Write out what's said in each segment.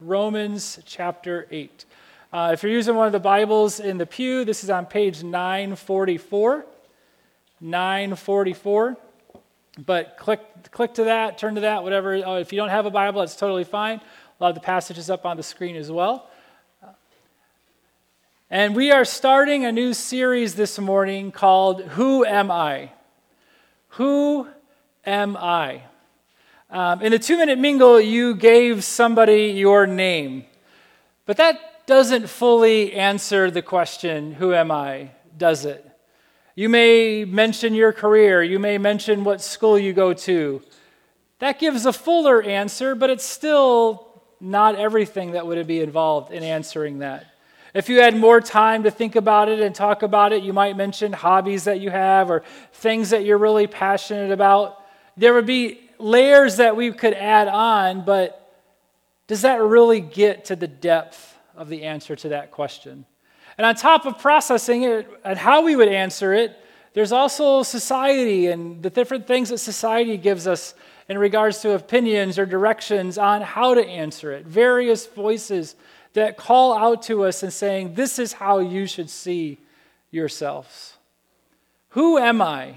Romans chapter 8. Uh, if you're using one of the Bibles in the pew, this is on page 944. 944. But click, click to that, turn to that, whatever. Uh, if you don't have a Bible, that's totally fine. I'll have the passages up on the screen as well. And we are starting a new series this morning called Who Am I? Who Am I? Um, in the two minute mingle, you gave somebody your name, but that doesn't fully answer the question, Who am I? does it? You may mention your career, you may mention what school you go to. That gives a fuller answer, but it's still not everything that would be involved in answering that. If you had more time to think about it and talk about it, you might mention hobbies that you have or things that you're really passionate about. There would be layers that we could add on, but does that really get to the depth of the answer to that question? And on top of processing it and how we would answer it, there's also society and the different things that society gives us in regards to opinions or directions on how to answer it. Various voices that call out to us and saying, This is how you should see yourselves. Who am I?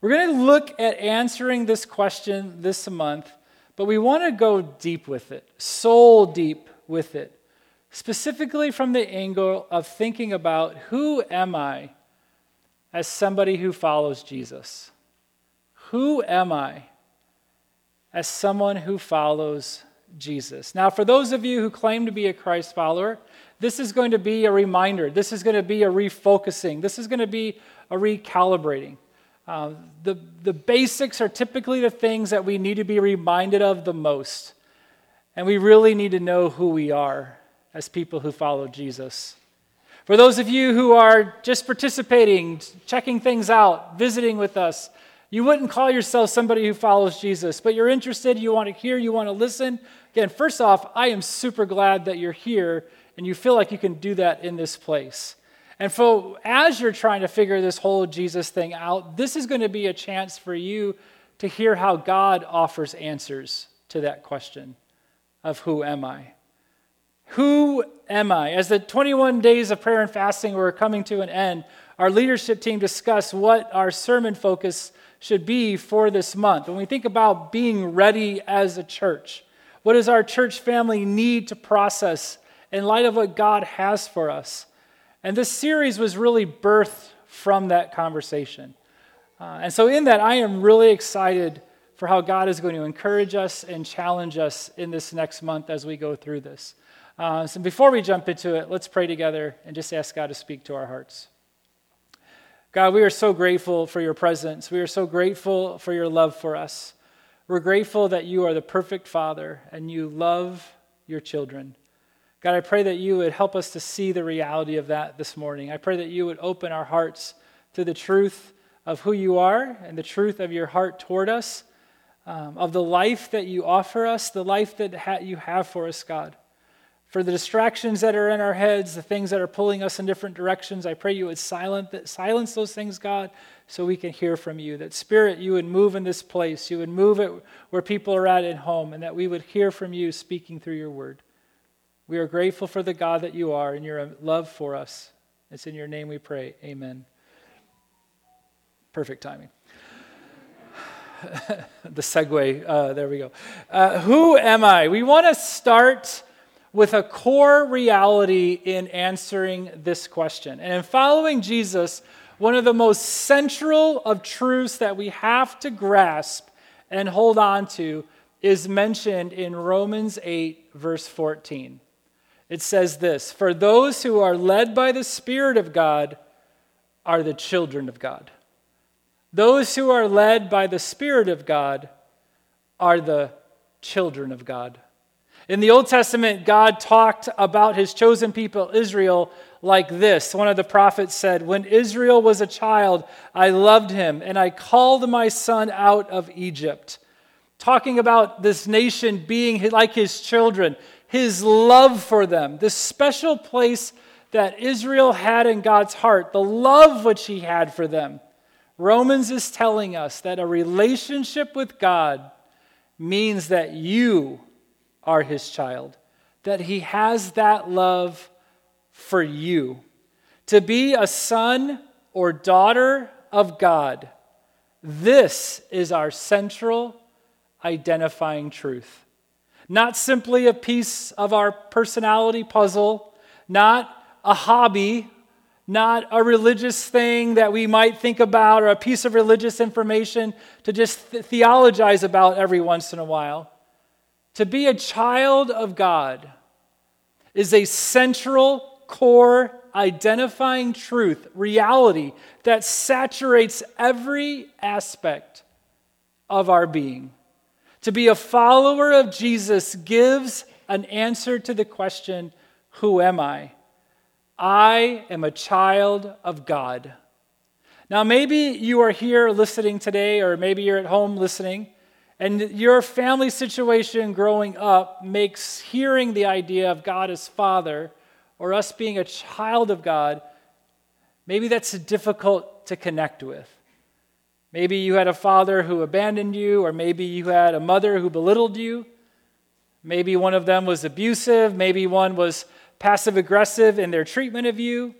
We're going to look at answering this question this month, but we want to go deep with it, soul deep with it, specifically from the angle of thinking about who am I as somebody who follows Jesus? Who am I as someone who follows Jesus? Now, for those of you who claim to be a Christ follower, this is going to be a reminder. This is going to be a refocusing. This is going to be a recalibrating. Uh, the, the basics are typically the things that we need to be reminded of the most. And we really need to know who we are as people who follow Jesus. For those of you who are just participating, checking things out, visiting with us, you wouldn't call yourself somebody who follows Jesus, but you're interested, you want to hear, you want to listen. Again, first off, I am super glad that you're here and you feel like you can do that in this place. And so, as you're trying to figure this whole Jesus thing out, this is going to be a chance for you to hear how God offers answers to that question of who am I? Who am I? As the 21 days of prayer and fasting were coming to an end, our leadership team discussed what our sermon focus should be for this month. When we think about being ready as a church, what does our church family need to process in light of what God has for us? And this series was really birthed from that conversation. Uh, and so, in that, I am really excited for how God is going to encourage us and challenge us in this next month as we go through this. Uh, so, before we jump into it, let's pray together and just ask God to speak to our hearts. God, we are so grateful for your presence. We are so grateful for your love for us. We're grateful that you are the perfect Father and you love your children. God, I pray that you would help us to see the reality of that this morning. I pray that you would open our hearts to the truth of who you are and the truth of your heart toward us, um, of the life that you offer us, the life that ha- you have for us, God. For the distractions that are in our heads, the things that are pulling us in different directions, I pray you would silence, silence those things, God, so we can hear from you. That Spirit, you would move in this place, you would move it where people are at at home, and that we would hear from you speaking through your word. We are grateful for the God that you are and your love for us. It's in your name we pray. Amen. Perfect timing. the segue, uh, there we go. Uh, who am I? We want to start with a core reality in answering this question. And in following Jesus, one of the most central of truths that we have to grasp and hold on to is mentioned in Romans 8, verse 14. It says this For those who are led by the Spirit of God are the children of God. Those who are led by the Spirit of God are the children of God. In the Old Testament, God talked about his chosen people, Israel, like this. One of the prophets said, When Israel was a child, I loved him, and I called my son out of Egypt. Talking about this nation being like his children his love for them, this special place that Israel had in God's heart, the love which he had for them. Romans is telling us that a relationship with God means that you are his child. that He has that love for you. To be a son or daughter of God, this is our central identifying truth. Not simply a piece of our personality puzzle, not a hobby, not a religious thing that we might think about or a piece of religious information to just theologize about every once in a while. To be a child of God is a central, core, identifying truth, reality that saturates every aspect of our being. To be a follower of Jesus gives an answer to the question, Who am I? I am a child of God. Now, maybe you are here listening today, or maybe you're at home listening, and your family situation growing up makes hearing the idea of God as Father or us being a child of God, maybe that's difficult to connect with. Maybe you had a father who abandoned you, or maybe you had a mother who belittled you. Maybe one of them was abusive, maybe one was passive aggressive in their treatment of you.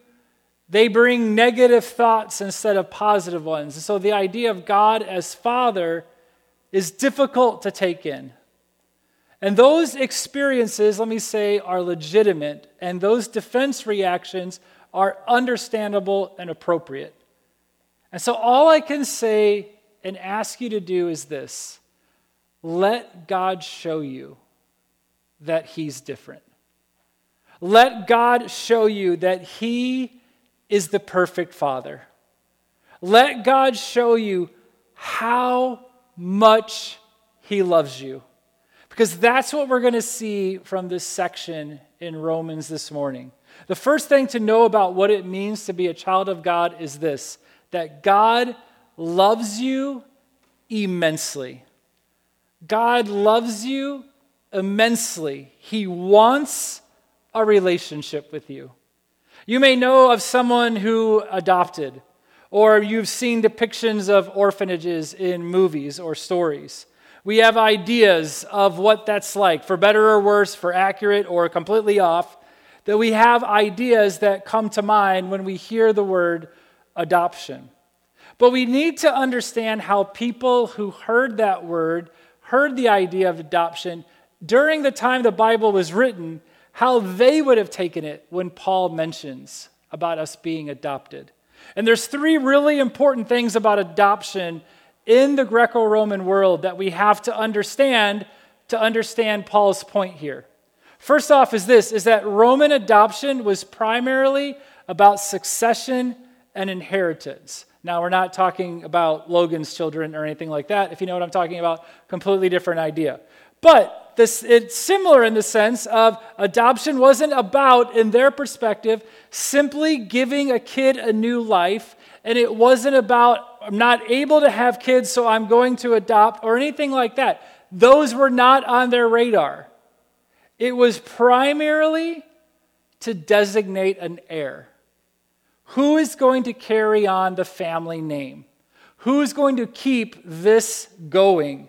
They bring negative thoughts instead of positive ones. And so the idea of God as Father is difficult to take in. And those experiences, let me say, are legitimate, and those defense reactions are understandable and appropriate. And so, all I can say and ask you to do is this let God show you that He's different. Let God show you that He is the perfect Father. Let God show you how much He loves you. Because that's what we're going to see from this section in Romans this morning. The first thing to know about what it means to be a child of God is this that God loves you immensely. God loves you immensely. He wants a relationship with you. You may know of someone who adopted, or you've seen depictions of orphanages in movies or stories. We have ideas of what that's like, for better or worse, for accurate or completely off, that we have ideas that come to mind when we hear the word adoption. But we need to understand how people who heard that word, heard the idea of adoption during the time the Bible was written, how they would have taken it when Paul mentions about us being adopted. And there's three really important things about adoption in the Greco Roman world that we have to understand to understand Paul's point here. First off, is this is that Roman adoption was primarily about succession and inheritance. Now, we're not talking about Logan's children or anything like that. If you know what I'm talking about, completely different idea. But this, it's similar in the sense of adoption wasn't about, in their perspective, simply giving a kid a new life, and it wasn't about, I'm not able to have kids, so I'm going to adopt, or anything like that. Those were not on their radar. It was primarily to designate an heir. Who is going to carry on the family name? Who is going to keep this going?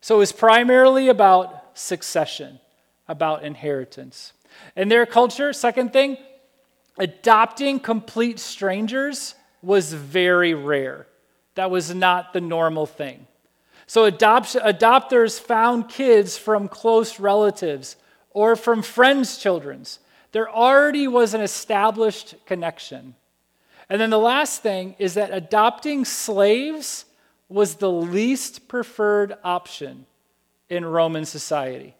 So it's primarily about succession, about inheritance. In their culture, second thing, adopting complete strangers was very rare. That was not the normal thing. So adoption, adopters found kids from close relatives or from friends' children's. There already was an established connection. And then the last thing is that adopting slaves was the least preferred option in Roman society.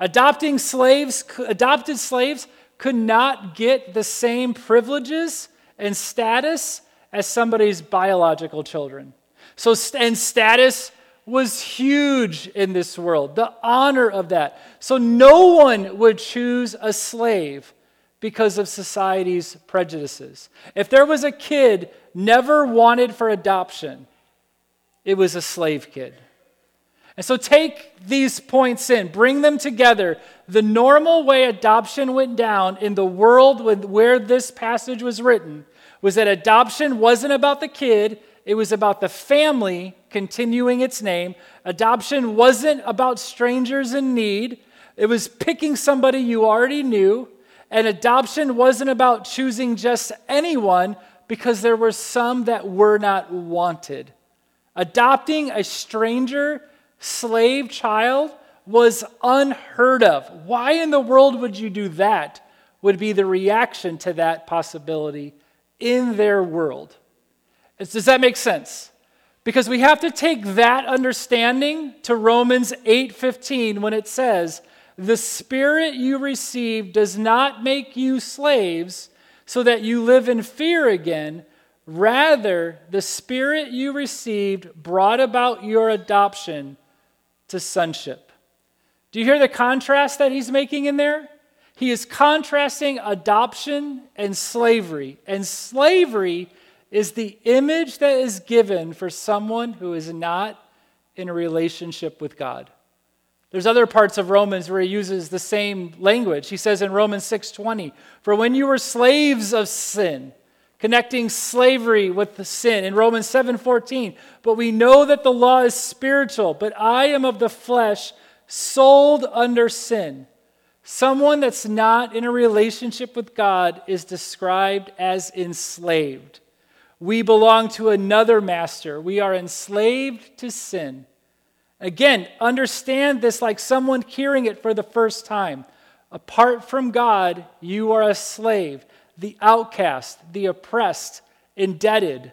Adopting slaves, adopted slaves could not get the same privileges and status as somebody's biological children. So, and status was huge in this world, the honor of that. So, no one would choose a slave because of society's prejudices. If there was a kid never wanted for adoption, it was a slave kid. And so take these points in, bring them together. The normal way adoption went down in the world where this passage was written was that adoption wasn't about the kid, it was about the family continuing its name. Adoption wasn't about strangers in need. It was picking somebody you already knew, and adoption wasn't about choosing just anyone because there were some that were not wanted. Adopting a stranger, slave child was unheard of. Why in the world would you do that? Would be the reaction to that possibility in their world. Does that make sense? Because we have to take that understanding to Romans 8:15 when it says, "The spirit you received does not make you slaves so that you live in fear again. Rather, the spirit you received brought about your adoption to sonship." Do you hear the contrast that he's making in there? He is contrasting adoption and slavery. And slavery is the image that is given for someone who is not in a relationship with God. There's other parts of Romans where he uses the same language. He says in Romans 6:20, "For when you were slaves of sin, connecting slavery with the sin." In Romans 7:14, "But we know that the law is spiritual, but I am of the flesh, sold under sin." Someone that's not in a relationship with God is described as enslaved. We belong to another master. We are enslaved to sin. Again, understand this like someone hearing it for the first time. Apart from God, you are a slave, the outcast, the oppressed, indebted.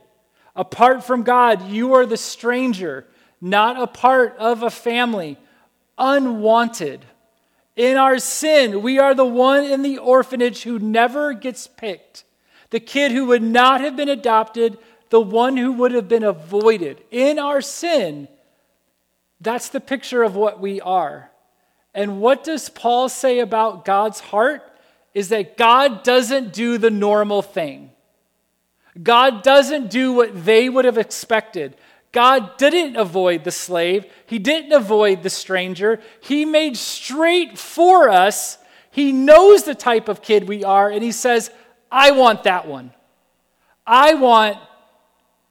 Apart from God, you are the stranger, not a part of a family, unwanted. In our sin, we are the one in the orphanage who never gets picked the kid who would not have been adopted, the one who would have been avoided. In our sin, that's the picture of what we are. And what does Paul say about God's heart? Is that God doesn't do the normal thing. God doesn't do what they would have expected. God didn't avoid the slave, He didn't avoid the stranger. He made straight for us. He knows the type of kid we are, and He says, I want that one. I want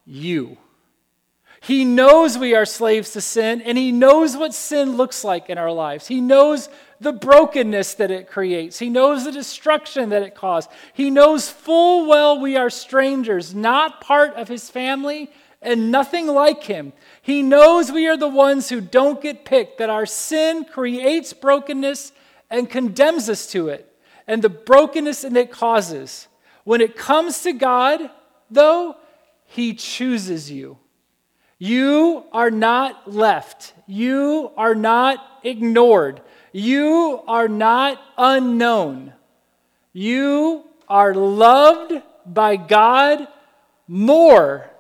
you. He knows we are slaves to sin, and He knows what sin looks like in our lives. He knows the brokenness that it creates. He knows the destruction that it causes. He knows full well we are strangers, not part of His family, and nothing like Him. He knows we are the ones who don't get picked, that our sin creates brokenness and condemns us to it, and the brokenness that it causes. When it comes to God, though, He chooses you. You are not left. You are not ignored. You are not unknown. You are loved by God more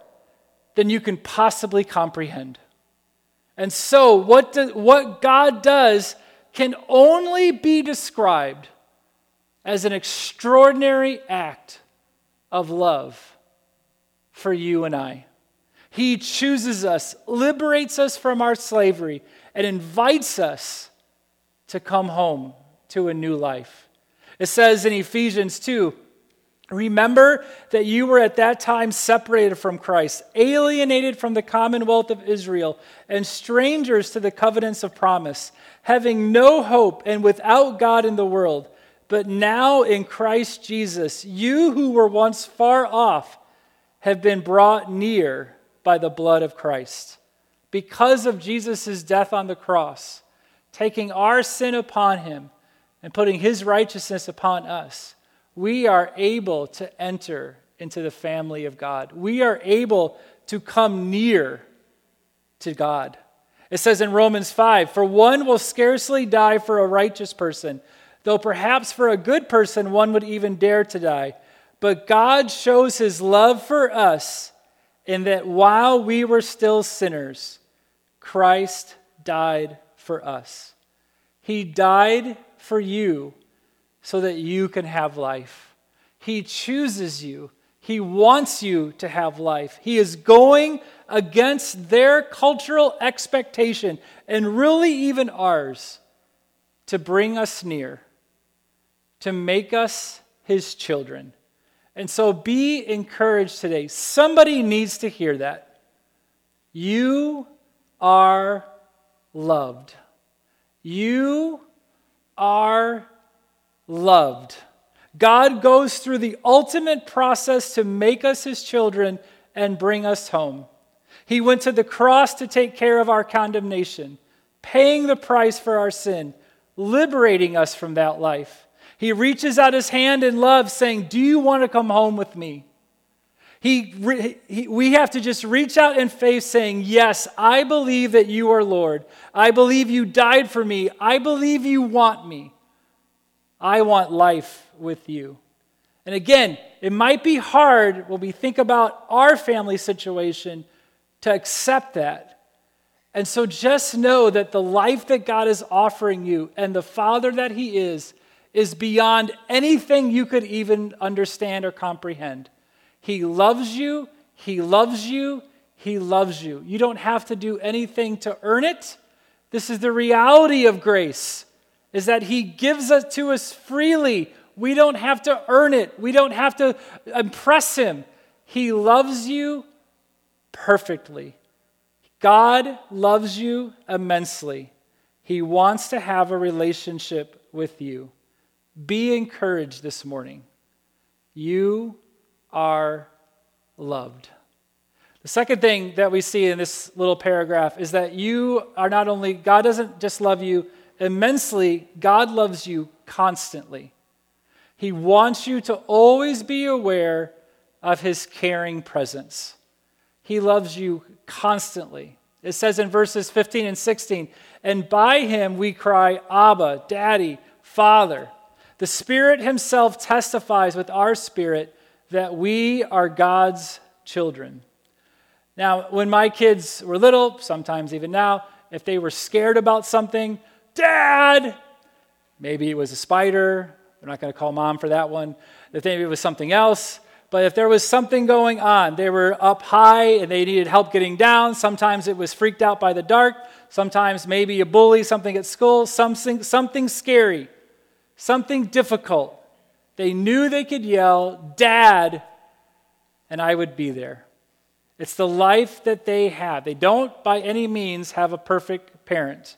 than you can possibly comprehend. And so, what, do, what God does can only be described as an extraordinary act of love for you and I. He chooses us, liberates us from our slavery, and invites us to come home to a new life. It says in Ephesians 2 Remember that you were at that time separated from Christ, alienated from the commonwealth of Israel, and strangers to the covenants of promise, having no hope and without God in the world. But now in Christ Jesus, you who were once far off have been brought near by the blood of Christ. Because of Jesus' death on the cross, taking our sin upon him and putting his righteousness upon us, we are able to enter into the family of God. We are able to come near to God. It says in Romans 5 For one will scarcely die for a righteous person though perhaps for a good person one would even dare to die. But God shows his love for us in that while we were still sinners, Christ died for us. He died for you so that you can have life. He chooses you. He wants you to have life. He is going against their cultural expectation and really even ours to bring us near to make us his children. And so be encouraged today. Somebody needs to hear that. You are loved. You are loved. God goes through the ultimate process to make us his children and bring us home. He went to the cross to take care of our condemnation, paying the price for our sin, liberating us from that life. He reaches out his hand in love, saying, Do you want to come home with me? He, he, we have to just reach out in faith, saying, Yes, I believe that you are Lord. I believe you died for me. I believe you want me. I want life with you. And again, it might be hard when we think about our family situation to accept that. And so just know that the life that God is offering you and the Father that He is is beyond anything you could even understand or comprehend. He loves you, He loves you, He loves you. You don't have to do anything to earn it. This is the reality of grace is that he gives it to us freely. We don't have to earn it. We don't have to impress him. He loves you perfectly. God loves you immensely. He wants to have a relationship with you. Be encouraged this morning. You are loved. The second thing that we see in this little paragraph is that you are not only, God doesn't just love you immensely, God loves you constantly. He wants you to always be aware of his caring presence. He loves you constantly. It says in verses 15 and 16, and by him we cry, Abba, Daddy, Father. The Spirit himself testifies with our spirit that we are God's children. Now, when my kids were little, sometimes even now, if they were scared about something, Dad! Maybe it was a spider. We're not going to call mom for that one. Maybe it was something else. But if there was something going on, they were up high and they needed help getting down. Sometimes it was freaked out by the dark. Sometimes maybe a bully, something at school, something, something scary, something difficult. They knew they could yell, Dad, and I would be there. It's the life that they have. They don't, by any means, have a perfect parent.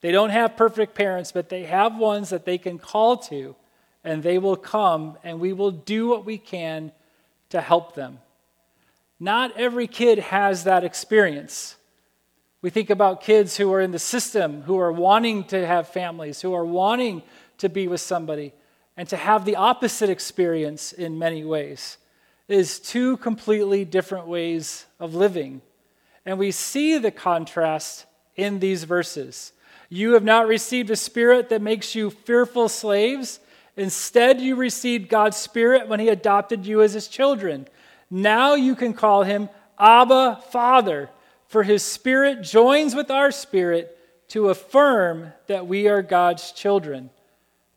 They don't have perfect parents, but they have ones that they can call to, and they will come, and we will do what we can to help them. Not every kid has that experience. We think about kids who are in the system, who are wanting to have families, who are wanting to be with somebody, and to have the opposite experience in many ways. Is two completely different ways of living. And we see the contrast in these verses. You have not received a spirit that makes you fearful slaves. Instead, you received God's spirit when He adopted you as His children. Now you can call Him Abba, Father, for His spirit joins with our spirit to affirm that we are God's children.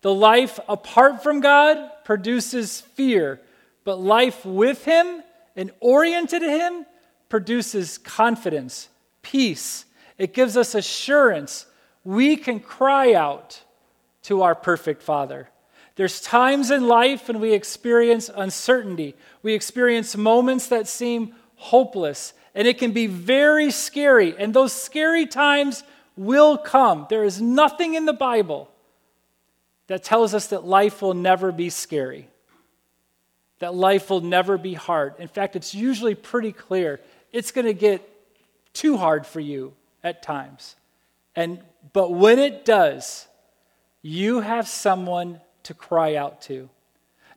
The life apart from God produces fear, but life with Him and oriented to Him produces confidence, peace. It gives us assurance we can cry out to our perfect Father. There's times in life when we experience uncertainty. We experience moments that seem hopeless, and it can be very scary. And those scary times will come. There is nothing in the Bible that tells us that life will never be scary, that life will never be hard. In fact, it's usually pretty clear it's going to get too hard for you at times. And but when it does, you have someone to cry out to.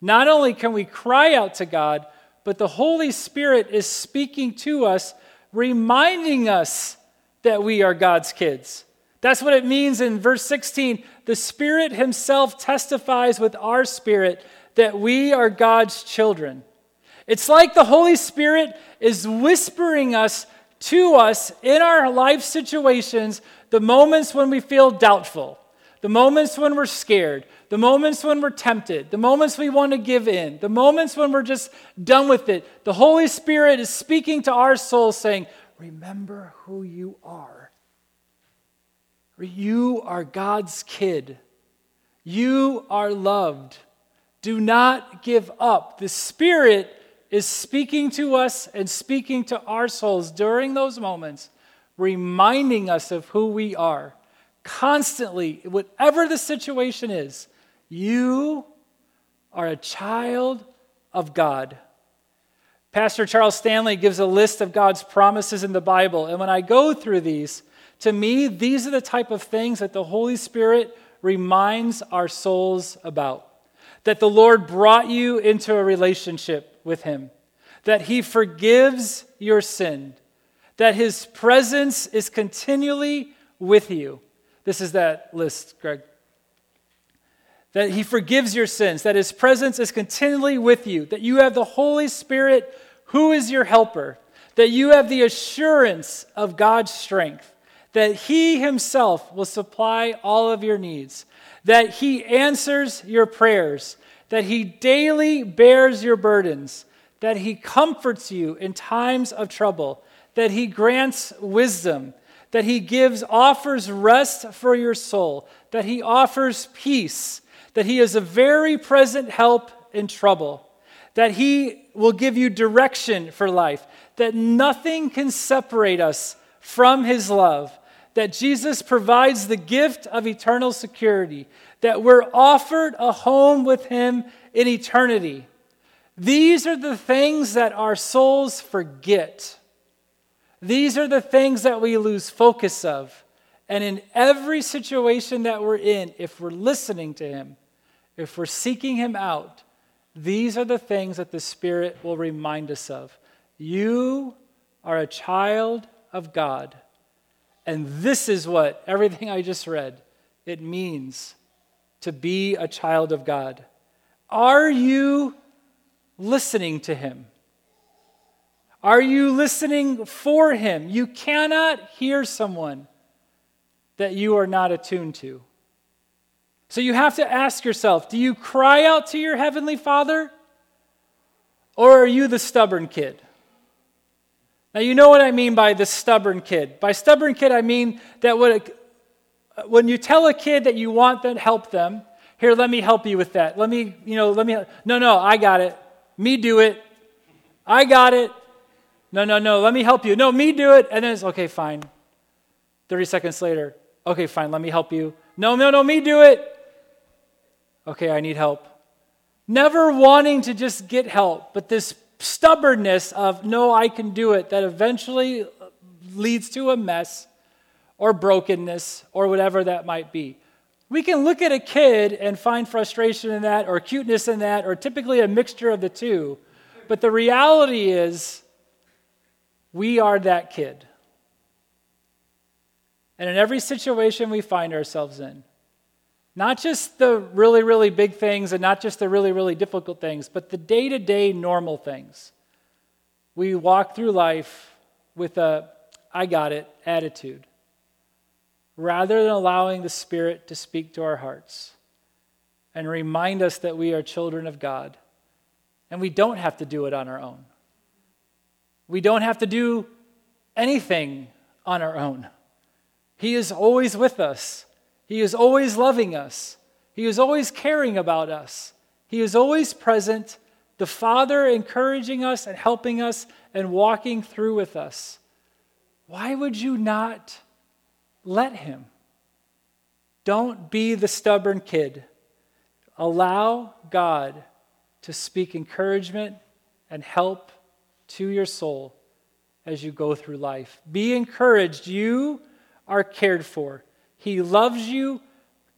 Not only can we cry out to God, but the Holy Spirit is speaking to us, reminding us that we are God's kids. That's what it means in verse 16. The Spirit Himself testifies with our spirit that we are God's children. It's like the Holy Spirit is whispering us to us in our life situations the moments when we feel doubtful, the moments when we're scared, the moments when we're tempted, the moments we want to give in, the moments when we're just done with it. The Holy Spirit is speaking to our soul saying, Remember who you are. You are God's kid. You are loved. Do not give up. The Spirit is speaking to us and speaking to our souls during those moments reminding us of who we are. constantly, whatever the situation is, you are a child of God. Pastor Charles Stanley gives a list of God's promises in the Bible. And when I go through these, to me, these are the type of things that the Holy Spirit reminds our souls about. That the Lord brought you into a relationship with Him, that He forgives your sin, that His presence is continually with you. This is that list, Greg. That He forgives your sins, that His presence is continually with you, that you have the Holy Spirit who is your helper, that you have the assurance of God's strength, that He Himself will supply all of your needs, that He answers your prayers, that He daily bears your burdens, that He comforts you in times of trouble, that He grants wisdom, that He gives, offers rest for your soul, that He offers peace, that He is a very present help in trouble, that He will give you direction for life, that nothing can separate us from His love, that Jesus provides the gift of eternal security, that we're offered a home with Him in eternity. These are the things that our souls forget. These are the things that we lose focus of. And in every situation that we're in, if we're listening to Him, if we're seeking Him out, these are the things that the Spirit will remind us of. You are a child of God. And this is what everything I just read it means to be a child of God. Are you listening to him? Are you listening for him? You cannot hear someone that you are not attuned to. So you have to ask yourself do you cry out to your heavenly Father? Or are you the stubborn kid? Now, you know what I mean by the stubborn kid. By stubborn kid, I mean that when, when you tell a kid that you want them, help them, here, let me help you with that. Let me, you know, let me, no, no, I got it. Me do it. I got it. No, no, no, let me help you. No, me do it. And then it's, okay, fine. 30 seconds later, okay, fine, let me help you. No, no, no, me do it. Okay, I need help. Never wanting to just get help, but this stubbornness of, no, I can do it, that eventually leads to a mess or brokenness or whatever that might be. We can look at a kid and find frustration in that or cuteness in that or typically a mixture of the two. But the reality is, we are that kid. And in every situation we find ourselves in, not just the really, really big things and not just the really, really difficult things, but the day to day normal things. We walk through life with a I got it attitude rather than allowing the Spirit to speak to our hearts and remind us that we are children of God. And we don't have to do it on our own. We don't have to do anything on our own. He is always with us. He is always loving us. He is always caring about us. He is always present, the Father encouraging us and helping us and walking through with us. Why would you not let Him? Don't be the stubborn kid. Allow God to speak encouragement and help to your soul as you go through life. Be encouraged. You are cared for. He loves you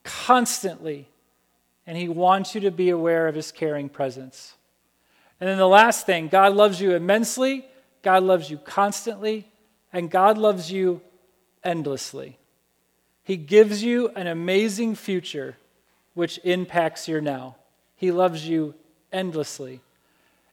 constantly, and He wants you to be aware of His caring presence. And then the last thing God loves you immensely, God loves you constantly, and God loves you endlessly. He gives you an amazing future which impacts your now. He loves you endlessly.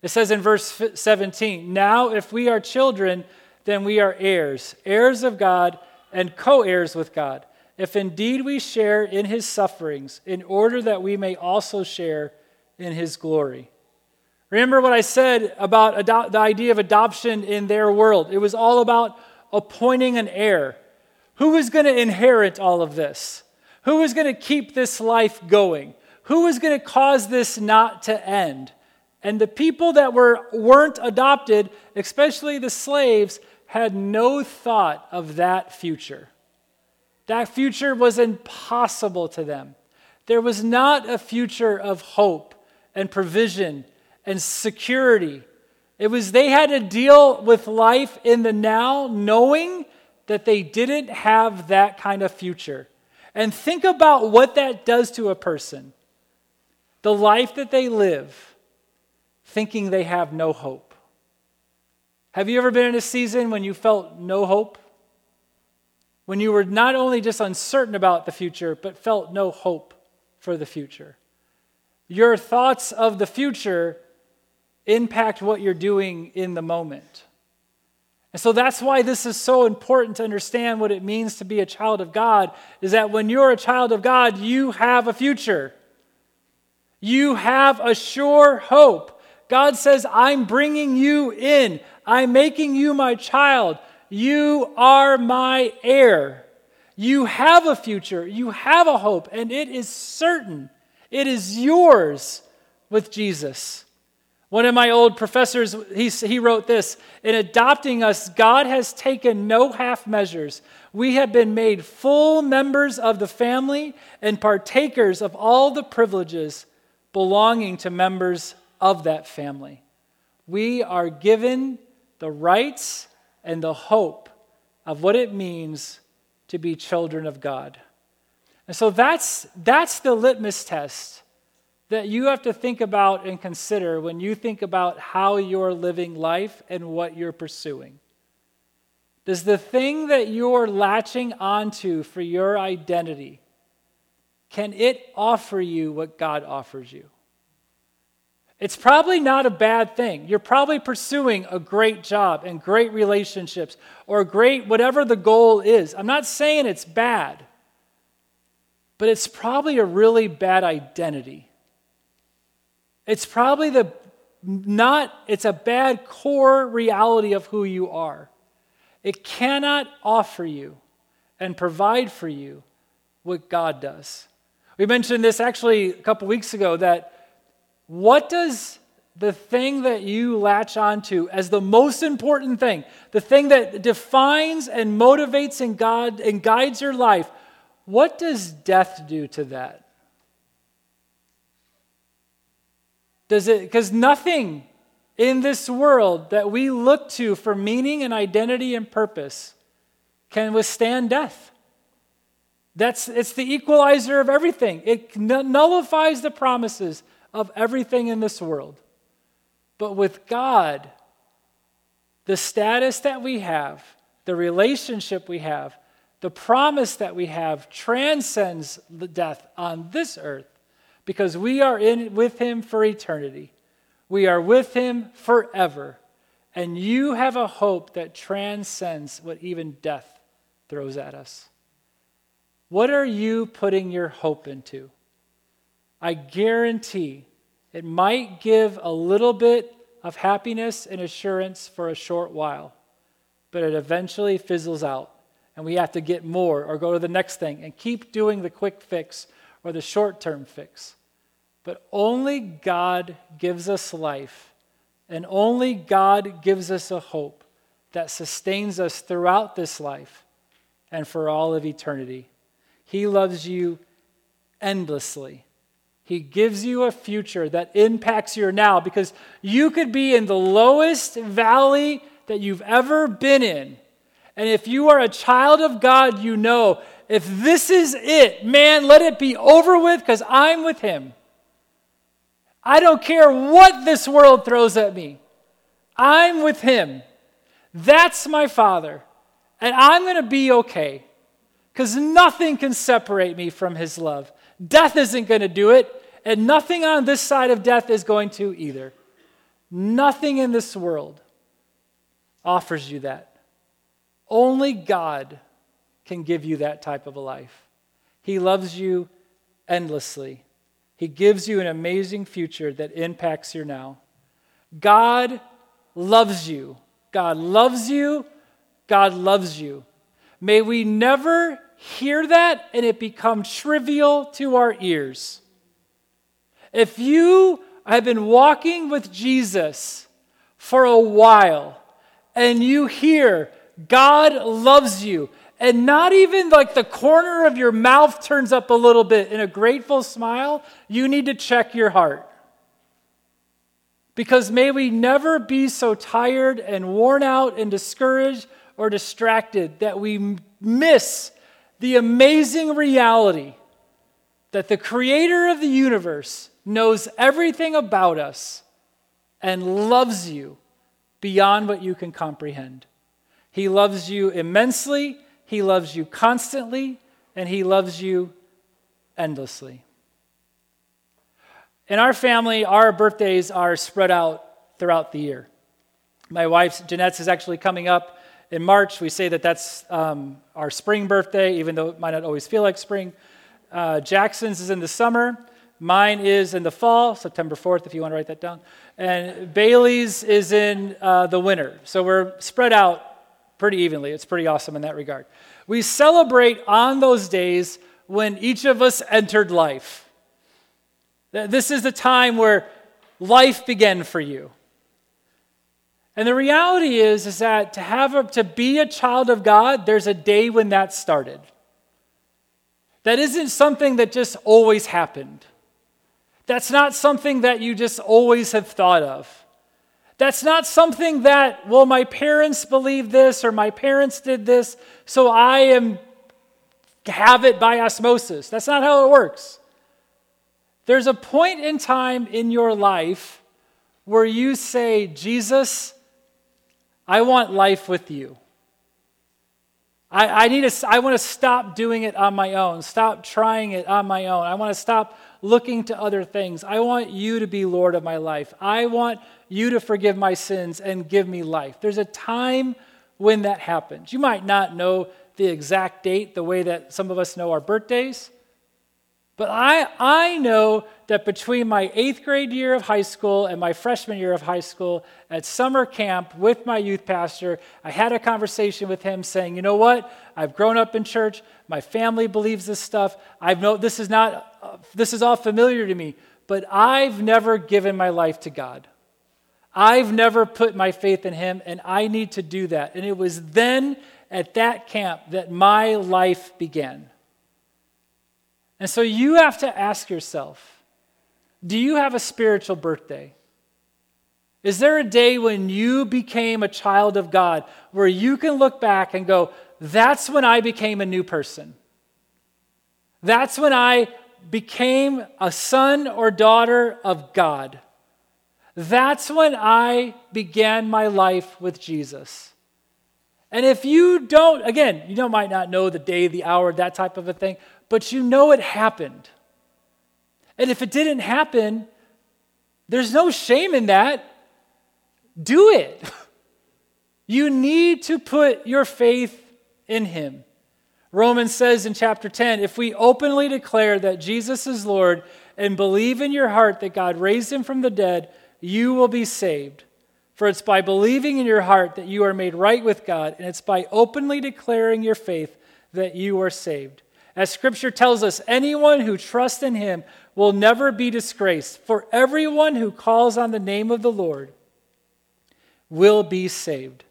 It says in verse 17 Now, if we are children, then we are heirs, heirs of God, and co heirs with God if indeed we share in his sufferings, in order that we may also share in his glory. Remember what I said about ado- the idea of adoption in their world? It was all about appointing an heir. Who was going to inherit all of this? Who was going to keep this life going? Who was going to cause this not to end? And the people that were, weren't adopted, especially the slaves, had no thought of that future. That future was impossible to them. There was not a future of hope and provision and security. It was they had to deal with life in the now, knowing that they didn't have that kind of future. And think about what that does to a person. The life that they live, thinking they have no hope. Have you ever been in a season when you felt no hope? When you were not only just uncertain about the future, but felt no hope for the future? Your thoughts of the future impact what you're doing in the moment. And so that's why this is so important to understand what it means to be a child of God is that when you're a child of God, you have a future. You have a sure hope. God says, I'm bringing you in. I'm making you my child. You are my heir. You have a future. You have a hope, and it is certain. It is yours with Jesus. One of my old professors, he, he wrote this In adopting us, God has taken no half measures. We have been made full members of the family and partakers of all the privileges belonging to members of that family. We are given the rights and the hope of what it means to be children of God. And so that's, that's the litmus test that you have to think about and consider when you think about how you're living life and what you're pursuing. Does the thing that you're latching onto for your identity, can it offer you what God offers you? It's probably not a bad thing. You're probably pursuing a great job and great relationships or great whatever the goal is. I'm not saying it's bad, but it's probably a really bad identity. It's probably the not, it's a bad core reality of who you are. It cannot offer you and provide for you what God does. We mentioned this actually a couple weeks ago that what does the thing that you latch onto as the most important thing, the thing that defines and motivates in God and guides your life, what does death do to that? Does it, because nothing in this world that we look to for meaning and identity and purpose can withstand death. That's, it's the equalizer of everything. It nullifies the promises of everything in this world. But with God, the status that we have, the relationship we have, the promise that we have transcends the death on this earth because we are in with him for eternity. We are with him forever. And you have a hope that transcends what even death throws at us. What are you putting your hope into? I guarantee it might give a little bit of happiness and assurance for a short while, but it eventually fizzles out. And we have to get more or go to the next thing and keep doing the quick fix or the short term fix. But only God gives us life, and only God gives us a hope that sustains us throughout this life and for all of eternity. He loves you endlessly. He gives you a future that impacts your now because you could be in the lowest valley that you've ever been in. And if you are a child of God, you know if this is it, man, let it be over with because I'm with Him. I don't care what this world throws at me. I'm with him. That's my father. And I'm going to be okay because nothing can separate me from his love. Death isn't going to do it, and nothing on this side of death is going to either. Nothing in this world offers you that. Only God can give you that type of a life. He loves you endlessly. He gives you an amazing future that impacts your now. God loves you. God loves you. God loves you. May we never hear that and it become trivial to our ears. If you have been walking with Jesus for a while and you hear God loves you and not even like the corner of your mouth turns up a little bit in a grateful smile, you need to check your heart. Because may we never be so tired and worn out and discouraged or distracted that we miss the amazing reality that the creator of the universe knows everything about us and loves you beyond what you can comprehend. He loves you immensely, He loves you constantly, and He loves you endlessly. In our family, our birthdays are spread out throughout the year. My wife's, Jeanette's, is actually coming up in March. We say that that's um, our spring birthday, even though it might not always feel like spring. Uh, Jackson's is in the summer. Mine is in the fall, September 4th, if you want to write that down. And Bailey's is in uh, the winter. So we're spread out pretty evenly. It's pretty awesome in that regard. We celebrate on those days when each of us entered life. This is the time where life began for you. And the reality is, is that to have a, to be a child of God, there's a day when that started. That isn't something that just always happened. That's not something that you just always have thought of. That's not something that, well, my parents believe this or my parents did this, so I am have it by osmosis. That's not how it works. There's a point in time in your life where you say, Jesus, I want life with you. I, I, need to, I want to stop doing it on my own, stop trying it on my own. I want to stop looking to other things. I want you to be Lord of my life. I want you to forgive my sins and give me life. There's a time when that happens. You might not know the exact date the way that some of us know our birthdays, but I, I know that between my eighth grade year of high school and my freshman year of high school at summer camp with my youth pastor, I had a conversation with him saying, You know what? I've grown up in church. My family believes this stuff. I've know this is not, uh, this is all familiar to me, but I've never given my life to God. I've never put my faith in Him, and I need to do that. And it was then at that camp that my life began. And so you have to ask yourself do you have a spiritual birthday? Is there a day when you became a child of God where you can look back and go, that's when I became a new person? That's when I became a son or daughter of God. That's when I began my life with Jesus. And if you don't, again, you might not know the day, the hour, that type of a thing, but you know it happened. And if it didn't happen, there's no shame in that. Do it. You need to put your faith in Him. Romans says in chapter 10 if we openly declare that Jesus is Lord and believe in your heart that God raised him from the dead, you will be saved. For it's by believing in your heart that you are made right with God, and it's by openly declaring your faith that you are saved. As scripture tells us, anyone who trusts in him will never be disgraced, for everyone who calls on the name of the Lord will be saved.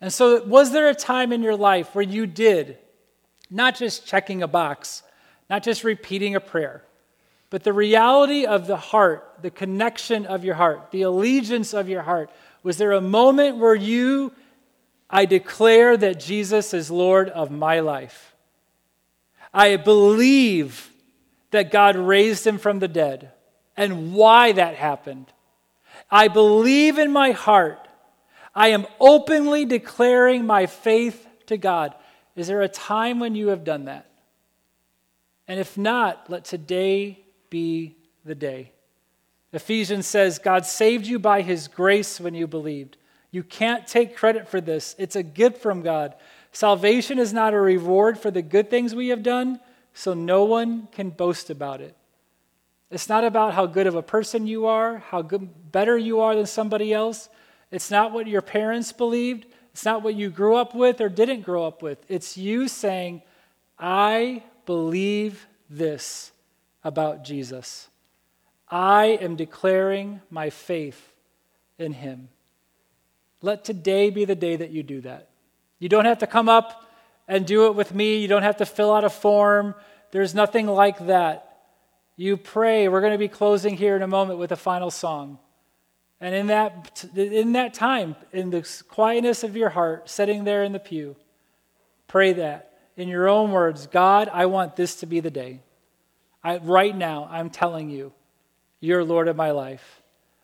And so, was there a time in your life where you did, not just checking a box, not just repeating a prayer, but the reality of the heart, the connection of your heart, the allegiance of your heart? Was there a moment where you, I declare that Jesus is Lord of my life? I believe that God raised him from the dead and why that happened. I believe in my heart. I am openly declaring my faith to God. Is there a time when you have done that? And if not, let today be the day. Ephesians says, God saved you by his grace when you believed. You can't take credit for this, it's a gift from God. Salvation is not a reward for the good things we have done, so no one can boast about it. It's not about how good of a person you are, how good, better you are than somebody else. It's not what your parents believed. It's not what you grew up with or didn't grow up with. It's you saying, I believe this about Jesus. I am declaring my faith in him. Let today be the day that you do that. You don't have to come up and do it with me. You don't have to fill out a form, there's nothing like that. You pray. We're going to be closing here in a moment with a final song. And in that, in that time, in the quietness of your heart, sitting there in the pew, pray that in your own words God, I want this to be the day. I, right now, I'm telling you, you're Lord of my life.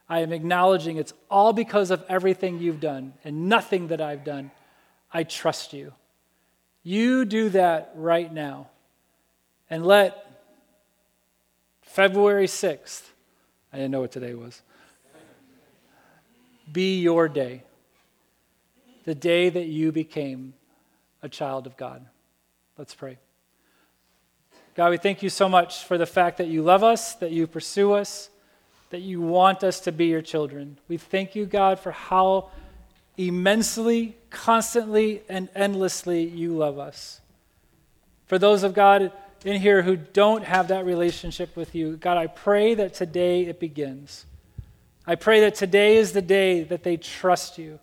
I am acknowledging it's all because of everything you've done and nothing that I've done. I trust you. You do that right now. And let February 6th, I didn't know what today was, be your day. The day that you became a child of God. Let's pray. God, we thank you so much for the fact that you love us, that you pursue us, that you want us to be your children. We thank you, God, for how immensely, constantly, and endlessly you love us. For those of God in here who don't have that relationship with you, God, I pray that today it begins. I pray that today is the day that they trust you.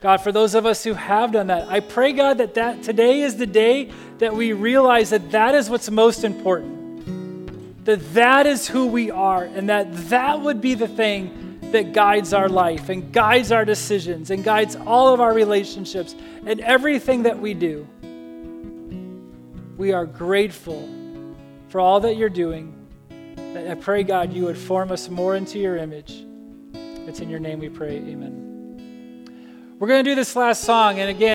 God, for those of us who have done that, I pray, God, that, that today is the day that we realize that that is what's most important. That that is who we are, and that that would be the thing that guides our life and guides our decisions and guides all of our relationships and everything that we do. We are grateful for all that you're doing. I pray, God, you would form us more into your image. It's in your name we pray. Amen. We're going to do this last song, and again,